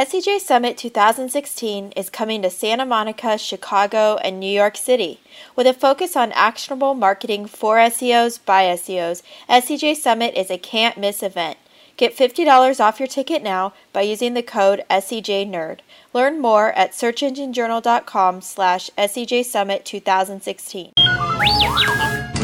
SEJ Summit 2016 is coming to Santa Monica, Chicago, and New York City. With a focus on actionable marketing for SEOs by SEOs, SEJ Summit is a can't miss event. Get $50 off your ticket now by using the code SEJNerd. Learn more at searchenginejournal.com slash SEJ Summit 2016.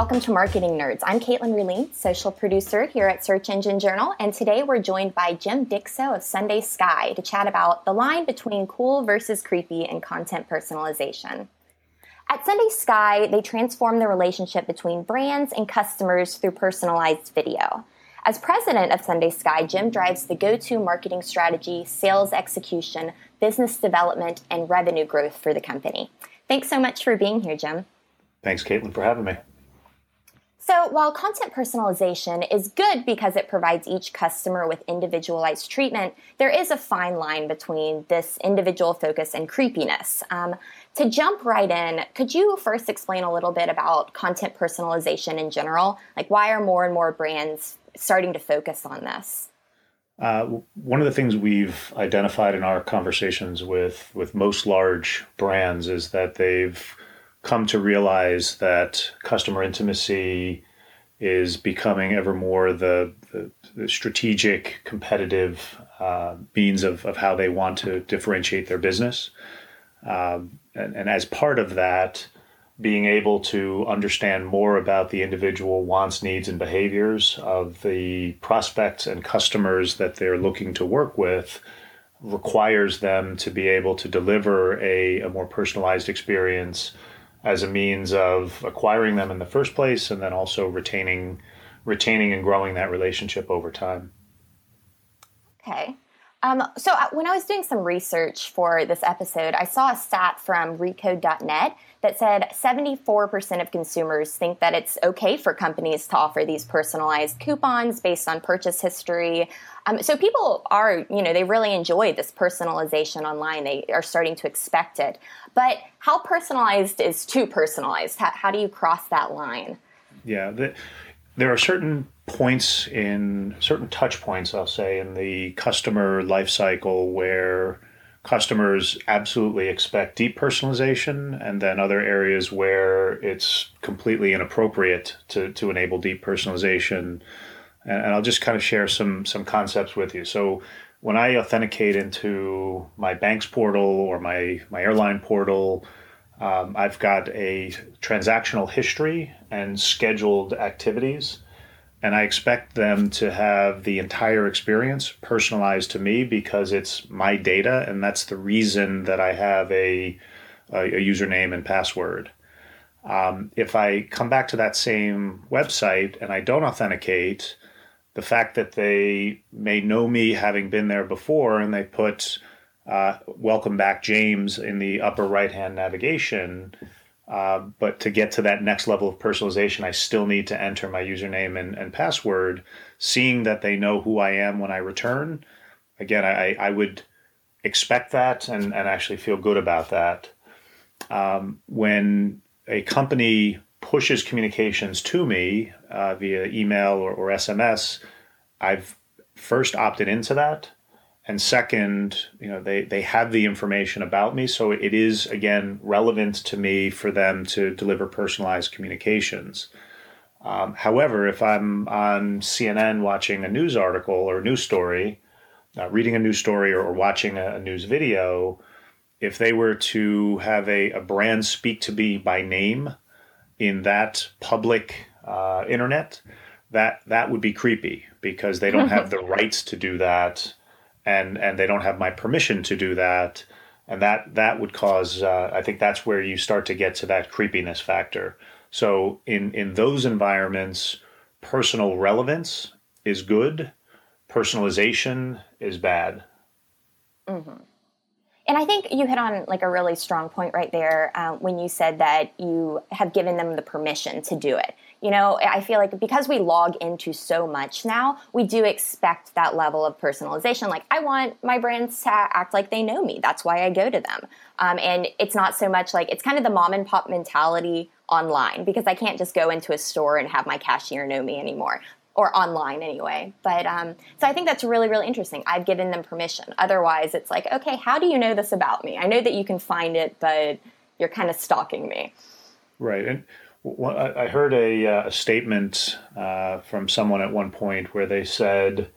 Welcome to Marketing Nerds. I'm Caitlin Rulin, social producer here at Search Engine Journal, and today we're joined by Jim Dicso of SundaySky to chat about the line between cool versus creepy and content personalization. At SundaySky, they transform the relationship between brands and customers through personalized video. As president of SundaySky, Jim drives the go to marketing strategy, sales execution, business development, and revenue growth for the company. Thanks so much for being here, Jim. Thanks, Caitlin, for having me. So, while content personalization is good because it provides each customer with individualized treatment, there is a fine line between this individual focus and creepiness. Um, to jump right in, could you first explain a little bit about content personalization in general? Like, why are more and more brands starting to focus on this? Uh, one of the things we've identified in our conversations with with most large brands is that they've come to realize that customer intimacy is becoming ever more the, the, the strategic, competitive uh, means of, of how they want to differentiate their business. Um, and, and as part of that, being able to understand more about the individual wants, needs, and behaviors of the prospects and customers that they're looking to work with requires them to be able to deliver a, a more personalized experience as a means of acquiring them in the first place and then also retaining retaining and growing that relationship over time. Okay. Um, so uh, when I was doing some research for this episode, I saw a stat from Recode.net that said 74% of consumers think that it's okay for companies to offer these personalized coupons based on purchase history. Um, so people are, you know, they really enjoy this personalization online. They are starting to expect it. But how personalized is too personalized? How, how do you cross that line? Yeah, the, there are certain points in certain touch points, I'll say, in the customer life cycle where customers absolutely expect deep personalization, and then other areas where it's completely inappropriate to, to enable deep personalization. And, and I'll just kind of share some some concepts with you. So when I authenticate into my bank's portal or my my airline portal, um, I've got a transactional history and scheduled activities and I expect them to have the entire experience personalized to me because it's my data, and that's the reason that I have a, a, username and password. Um, if I come back to that same website and I don't authenticate, the fact that they may know me having been there before and they put uh, welcome back James in the upper right hand navigation uh, but to get to that next level of personalization, I still need to enter my username and, and password. Seeing that they know who I am when I return, again, I, I would expect that and, and actually feel good about that. Um, when a company pushes communications to me uh, via email or, or SMS, I've first opted into that and second you know they they have the information about me so it is again relevant to me for them to deliver personalized communications. Um, however if i'm on cnn watching a news article or a news story uh, reading a news story or, or watching a, a, news video if they were to have a, a brand speak to me by name in that public uh, internet that that would be creepy because they don't have the rights to do that and and they don't have my permission to do that and that that would cause uh, i think that's where you start to get to that creepiness factor so in in those environments personal relevance is good personalization is bad mm-hmm. And I think you hit on like a really strong point right there uh, when you said that you have given them the permission to do it. You know, I feel like because we log into so much now, we do expect that level of personalization. Like, I want my brands to act like they know me. That's why I go to them. Um, and it's not so much like it's kind of the mom and pop mentality online because I can't just go into a store and have my cashier know me anymore or online anyway. But um, so I think that's really, really interesting. I've given them permission. Otherwise, it's like, okay, how do you know this about me? I know that you can find it, but you're kind of stalking me. Right. And I heard a, uh, a statement uh, from someone at one point where they said,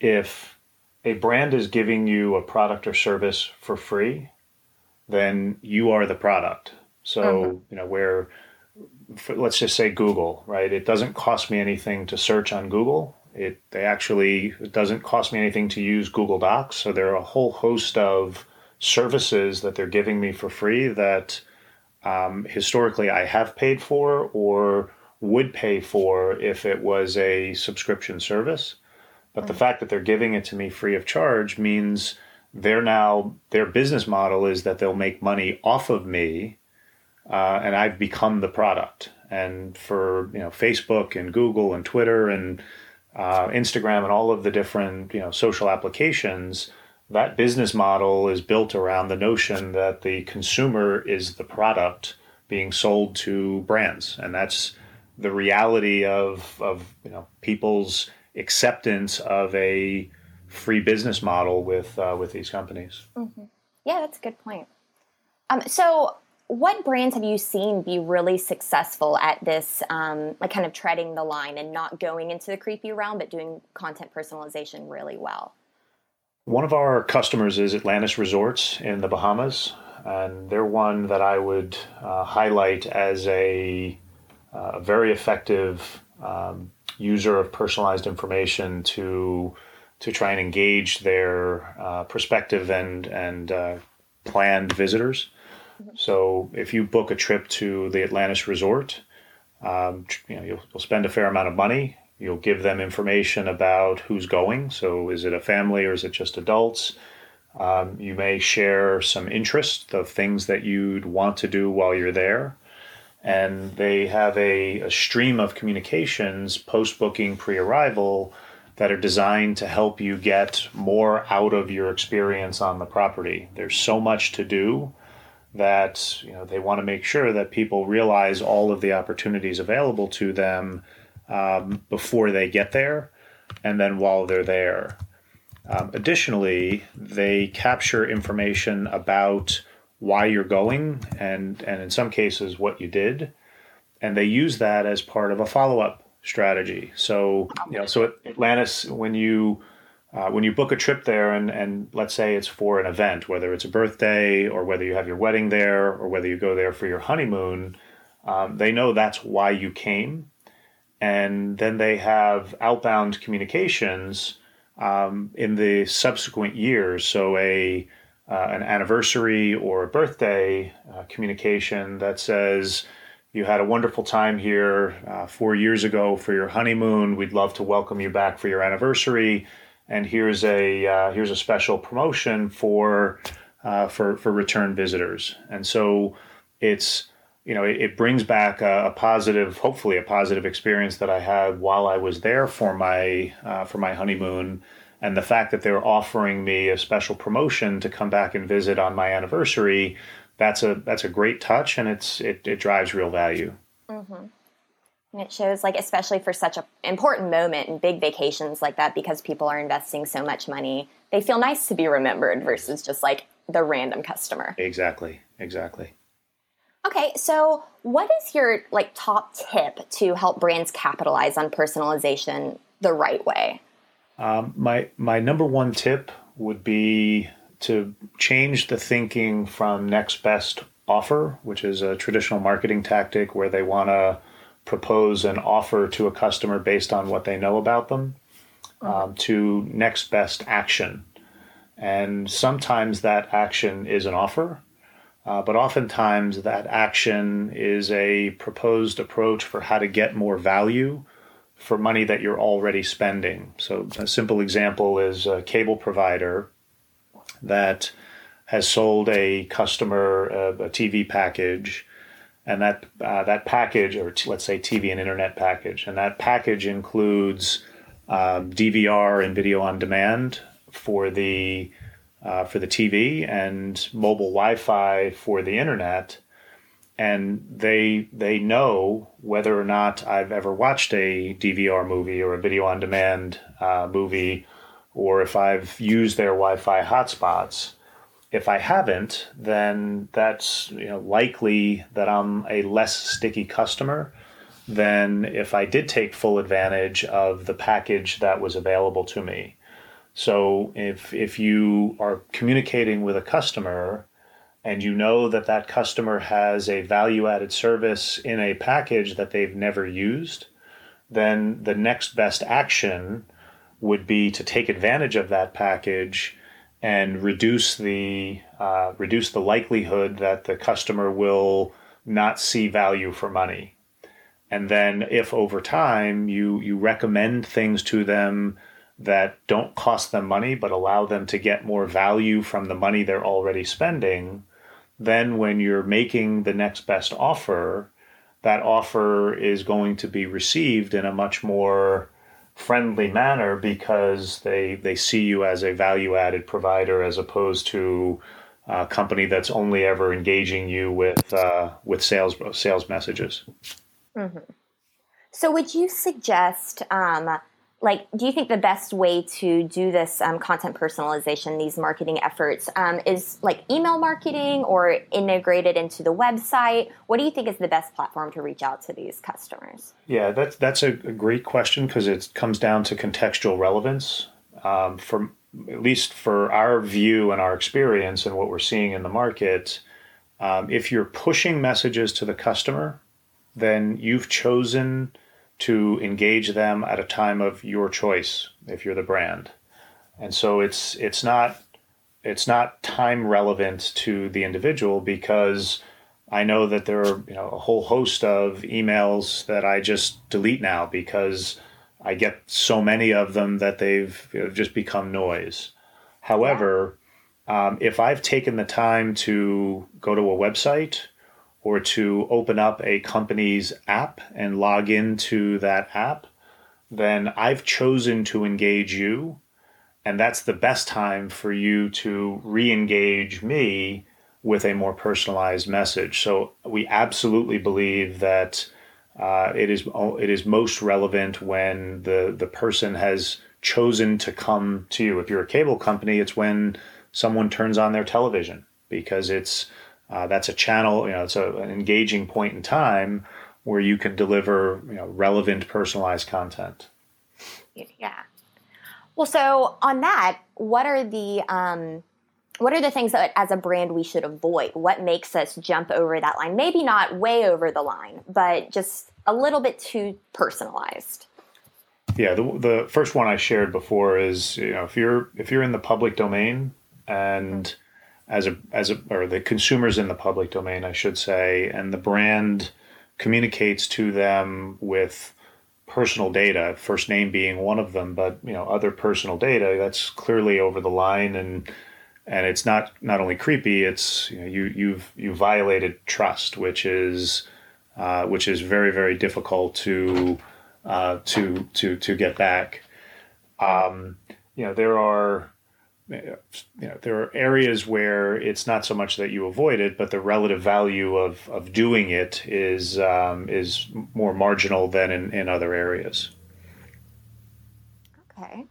if a brand is giving you a product or service for free, then you are the product. So, mm-hmm. you know, where for, let's just say Google, right? It doesn't cost me anything to search on Google. It they actually it doesn't cost me anything to use Google Docs. So there are a whole host of services that they're giving me for free that um, historically I have paid for or would pay for if it was a subscription service. But the fact that they're giving it to me free of charge means they're now their business model is that they'll make money off of me uh, and I've become the product. And for you know Facebook and Google and Twitter and uh, Instagram and all of the different you know social applications, that business model is built around the notion that the consumer is the product being sold to brands, and that's the reality of of you know people's acceptance of a free business model with uh, with these companies. Mm-hmm. Yeah, that's a good point. Um, so what brands have you seen be really successful at this um, like kind of treading the line and not going into the creepy realm but doing content personalization really well one of our customers is atlantis resorts in the bahamas and they're one that i would uh, highlight as a uh, very effective um, user of personalized information to to try and engage their uh, prospective and and uh, planned visitors so if you book a trip to the Atlantis Resort, um, you know you'll, you'll, spend a fair amount of money. You'll give them information about who's going. So is it a family or is it just adults? Um, you may share some interest of things that you'd want to do while you're there. And they have a, a stream of communications post booking, pre arrival that are designed to help you get more out of your experience on the property. There's so much to do that you know they want to make sure that people realize all of the opportunities available to them um, before they get there, and then while they're there. Um, additionally, they capture information about why you're going and and in some cases what you did, and they use that as part of a follow up strategy. So you know, so Atlantis, when you uh, when you book a trip there and, and let's say it's for an event, whether it's a birthday or whether you have your wedding there or whether you go there for your honeymoon, um, they know that's why you came. And then they have outbound communications um, in the subsequent years. So a uh, an anniversary or a birthday uh, communication that says, you had a wonderful time here uh, four years ago for your honeymoon. We'd love to welcome you back for your anniversary and here's a uh, here's a special promotion for uh, for for return visitors. And so it's you know it, it brings back a, a, positive, hopefully a positive experience that I had while I was there for my uh, for my honeymoon. And the fact that they're offering me a special promotion to come back and visit on my anniversary, that's a that's a great touch, and it's it, it drives real value. Mm-hmm. And it shows, like, especially for such an important moment and big vacations like that, because people are investing so much money, they feel nice to be remembered versus just like the random customer. Exactly. Exactly. Okay, so what is your like top tip to help brands capitalize on personalization the right way? Um, my my number one tip would be to change the thinking from next best offer, which is a traditional marketing tactic where they want to propose an offer to a customer based on what they know about them um, to next best action. And sometimes that action is an offer, uh, but oftentimes that action is a proposed approach for how to get more value for money that you're already spending. So, a simple example is a cable provider that has sold a customer a, a TV package, and that uh, that package, or t- let's say TV and internet package, and that package includes um, DVR and video on demand for the uh, for the TV and mobile Wi-Fi for the internet, and they they know whether or not I've ever watched a DVR movie or a video on demand uh, movie, or if I've used their Wi-Fi hotspots if I haven't, then that's you know likely that I'm a less sticky customer than if I did take full advantage of the package that was available to me. So if if you are communicating with a customer and you know that that customer has a value added service in a package that they've never used, then the next best action would be to take advantage of that package and reduce the uh, reduce the likelihood that the customer will not see value for money. And then, if over time you you recommend things to them that don't cost them money but allow them to get more value from the money they're already spending, then when you're making the next best offer, that offer is going to be received in a much more friendly manner because they they see you as a value added provider as opposed to a company that's only ever engaging you with uh, with sales sales messages. Mm-hmm. So, would you suggest um, like do you think the best way to do this um, content personalization these marketing efforts um, is like email marketing or integrated into the website? What do you think is the best platform to reach out to these customers? Yeah that's that's a, great question because it comes down to contextual relevance um, for at least for our view and our experience and what we're seeing in the market um, if you're pushing messages to the customer then you've chosen to engage them at a time of your choice if you're the brand. And so it's it's not it's not time relevant to the individual because I know that there are you know a whole host of emails that I just delete now because I get so many of them that they've you know, just become noise. However, um, if I've taken the time to go to a website or to open up a company's app and log into that app, then I've chosen to engage you. And that's the best time for you to re engage me with a more personalized message. So we absolutely believe that uh, it is it is most relevant when the the person has chosen to come to you. If you're a cable company, it's when someone turns on their television because it's uh, that's a channel, you know, it's a, an engaging point in time where you can deliver, you know, relevant, personalized content. Yeah. Well, so on that, what are the um, what are the things that as a brand we should avoid? What makes us jump over that line? Maybe not way over the line, but just a little bit too personalized. Yeah, the, the first one I shared before is you know if you're if you're in the public domain and mm-hmm as a as a or the consumers in the public domain, I should say, and the brand communicates to them with personal data, first name being one of them, but you know other personal data that's clearly over the line and and it's not not only creepy, it's you know, you you've you violated trust, which is uh, which is very very difficult to uh, to to to get back. Um, you know there are you know, there are areas where it's not so much that you avoid it, but the relative value of, of doing it is um, is more marginal than in, in other areas. Okay.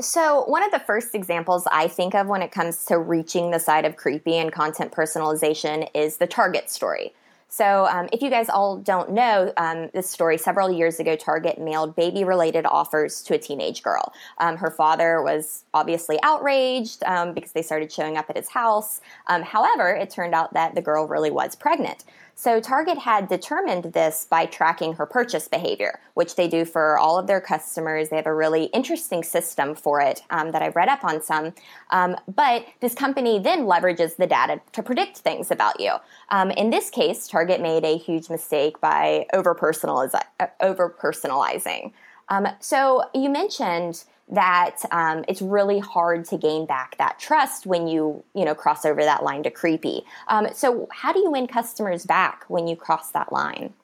So, one of the first examples I think of when it comes to reaching the side of creepy and content personalization is the Target story. So, um, if you guys all don't know um, this story, several years ago, Target mailed baby related offers to a teenage girl. Um, her father was obviously outraged um, because they started showing up at his house. Um, however, it turned out that the girl really was pregnant. So Target had determined this by tracking her purchase behavior, which they do for all of their customers. They have a really interesting system for it um, that I've read up on some. Um, but this company then leverages the data to predict things about you. Um, in this case, Target made a huge mistake by over personalizing. Um, so you mentioned that um, it's really hard to gain back that trust when you you know cross over that line to creepy. Um, so how do you win customers back when you cross that line?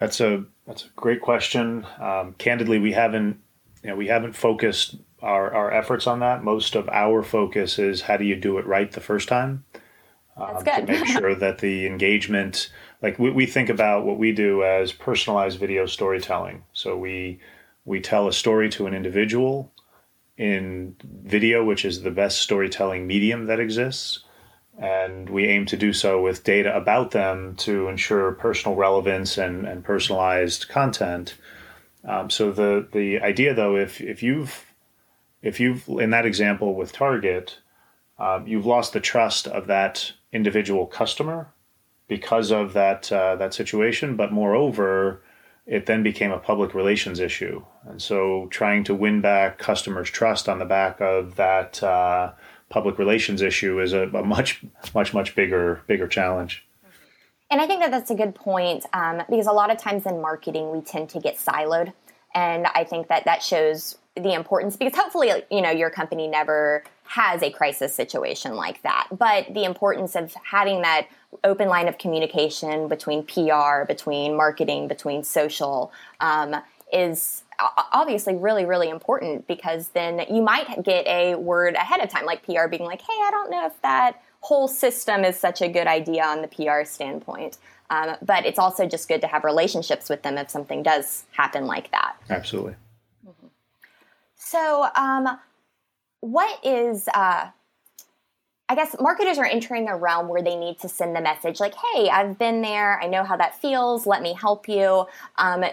That's a that's a great question. Um, candidly, we haven't you know we haven't focused our, our efforts on that. Most of our focus is how do you do it right the first time. Um, to make sure that the engagement, like we, we think about what we do as personalized video storytelling. So we we tell a story to an individual in video, which is the best storytelling medium that exists. And we aim to do so with data about them to ensure personal relevance and, and personalized content. Um, so the the idea, though, if if you've if you've in that example with Target, um, you've lost the trust of that individual customer because of that uh, that situation. But moreover, it then became a public relations issue. And so trying to win back customers' trust on the back of that uh, public relations issue is a, a, much, much, much bigger, bigger challenge. And I think that that's a good point um, because a lot of times in marketing we tend to get siloed, and I think that that shows the importance because hopefully you know your company never has a crisis situation like that, but the importance of having that open line of communication between PR, between marketing, between social um, is obviously really really important because then you might get a word ahead of time like PR being like hey I don't know if that whole system is such a good idea on the PR standpoint. Um, but it's also just good to have relationships with them if something does happen like that. Absolutely. Mm-hmm. so um, what is uh, I guess marketers are entering a realm where they need to send the message like, hey, I've been there. I know how that feels. Let me help you. Um,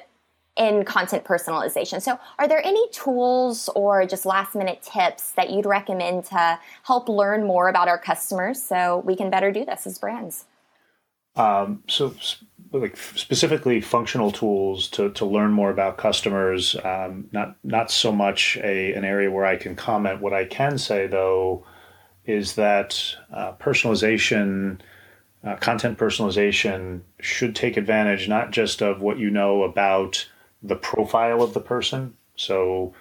in content personalization. So, are there any tools or just last minute tips that you'd recommend to help learn more about our customers so we can better do this as brands? Um, so, like specifically functional tools to, to learn more about customers. Um, not not so much a an area where I can comment. What I can say though is that uh, personalization, uh, content personalization, should take advantage not just of what you know about the profile of the person. So,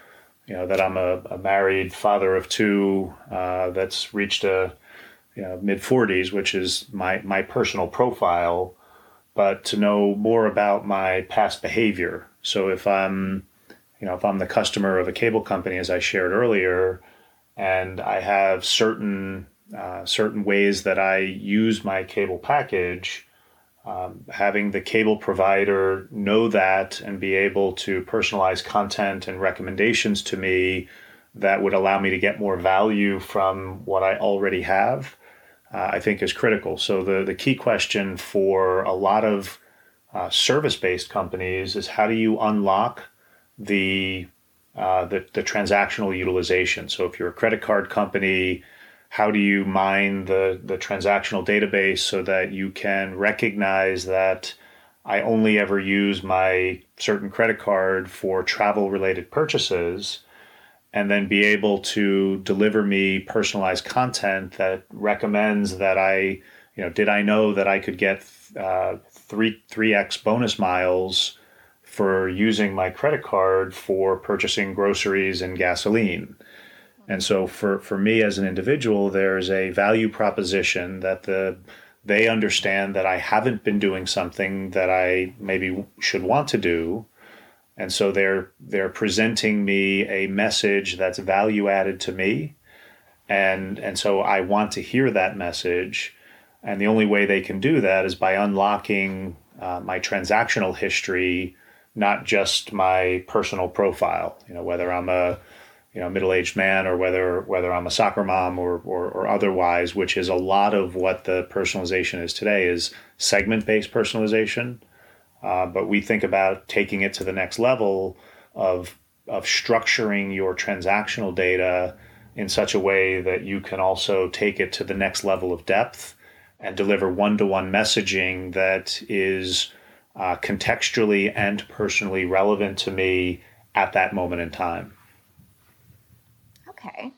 you know, that I'm a, a married father of two uh, that's reached a you know, mid 40s, which is my, my personal profile, but to know more about my past behavior. So if I'm, you know, if I'm the customer of a cable company, as I shared earlier, and I have certain uh, certain ways that I use my cable package. Um, having the cable provider know that and be able to personalize content and recommendations to me that would allow me to get more value from what I already have, uh, I think is critical. So the the key question for a lot of uh, service based companies is how do you unlock the uh, the, the transactional utilization. So if you're a credit card company, how do you mine the, the transactional database so that you can recognize that I only ever use my certain credit card for travel related purchases and then be able to deliver me personalized content that recommends that I, you know, did I know that I could get uh, three, 3x bonus miles for using my credit card for purchasing groceries and gasoline. And so for, for me as an individual, there's a value proposition that the they understand that I haven't been doing something that I maybe should want to do. And so they're they're presenting me a message that's value added to me. And and so I want to hear that message. And the only way they can do that is by unlocking uh, my transactional history not just my personal profile. You know, whether I'm a you know middle-aged man or whether whether I'm a soccer mom or, or, or otherwise, which is a lot of what the personalization is today is segment-based personalization. Uh, but we think about taking it to the next level of of structuring your transactional data in such a way that you can also take it to the next level of depth and deliver one-to-one messaging that is uh, contextually and personally relevant to me at that moment in time. Okay.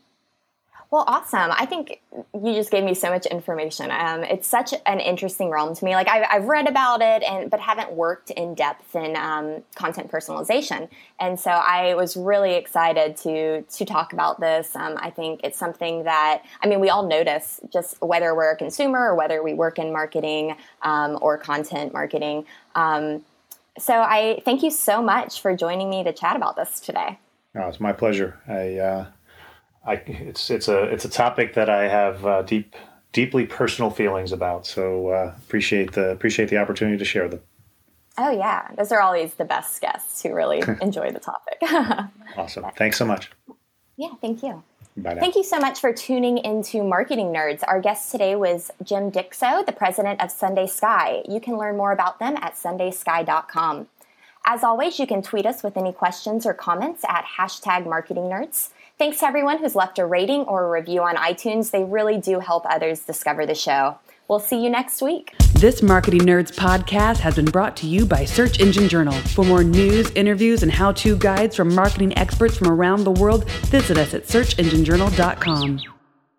Well, awesome. I think you just gave me so much information. Um, it's such an interesting realm to me. Like I've, I've, read about it, and but haven't worked in depth in um, content personalization. And so I was really excited to to talk about this. Um, I think it's something that I mean we all notice, just whether we're a consumer or whether we work in marketing um, or content marketing. Um, so I thank you so much for joining me to chat about this today. Oh, it's my pleasure. I. Uh I, it's it's a it's a topic that I have uh, deep deeply personal feelings about. So uh, appreciate the appreciate the opportunity to share them. Oh yeah, those are always the best guests who really enjoy the topic. awesome. Thanks so much. Yeah, thank you. Bye bye. Thank you so much for tuning into Marketing Nerds. Our guest today was Jim Dicso, the president of SundaySky. You can learn more about them at sundaysky.com. As always, you can tweet us with any questions or comments at hashtag marketing nerds. Thanks to everyone who's left a rating or a review on iTunes. They really do help others discover the show. We'll see you next week. This Marketing Nerds podcast has been brought to you by Search Engine Journal. For more news, interviews, and how to guides from marketing experts from around the world, visit us at searchenginejournal.com.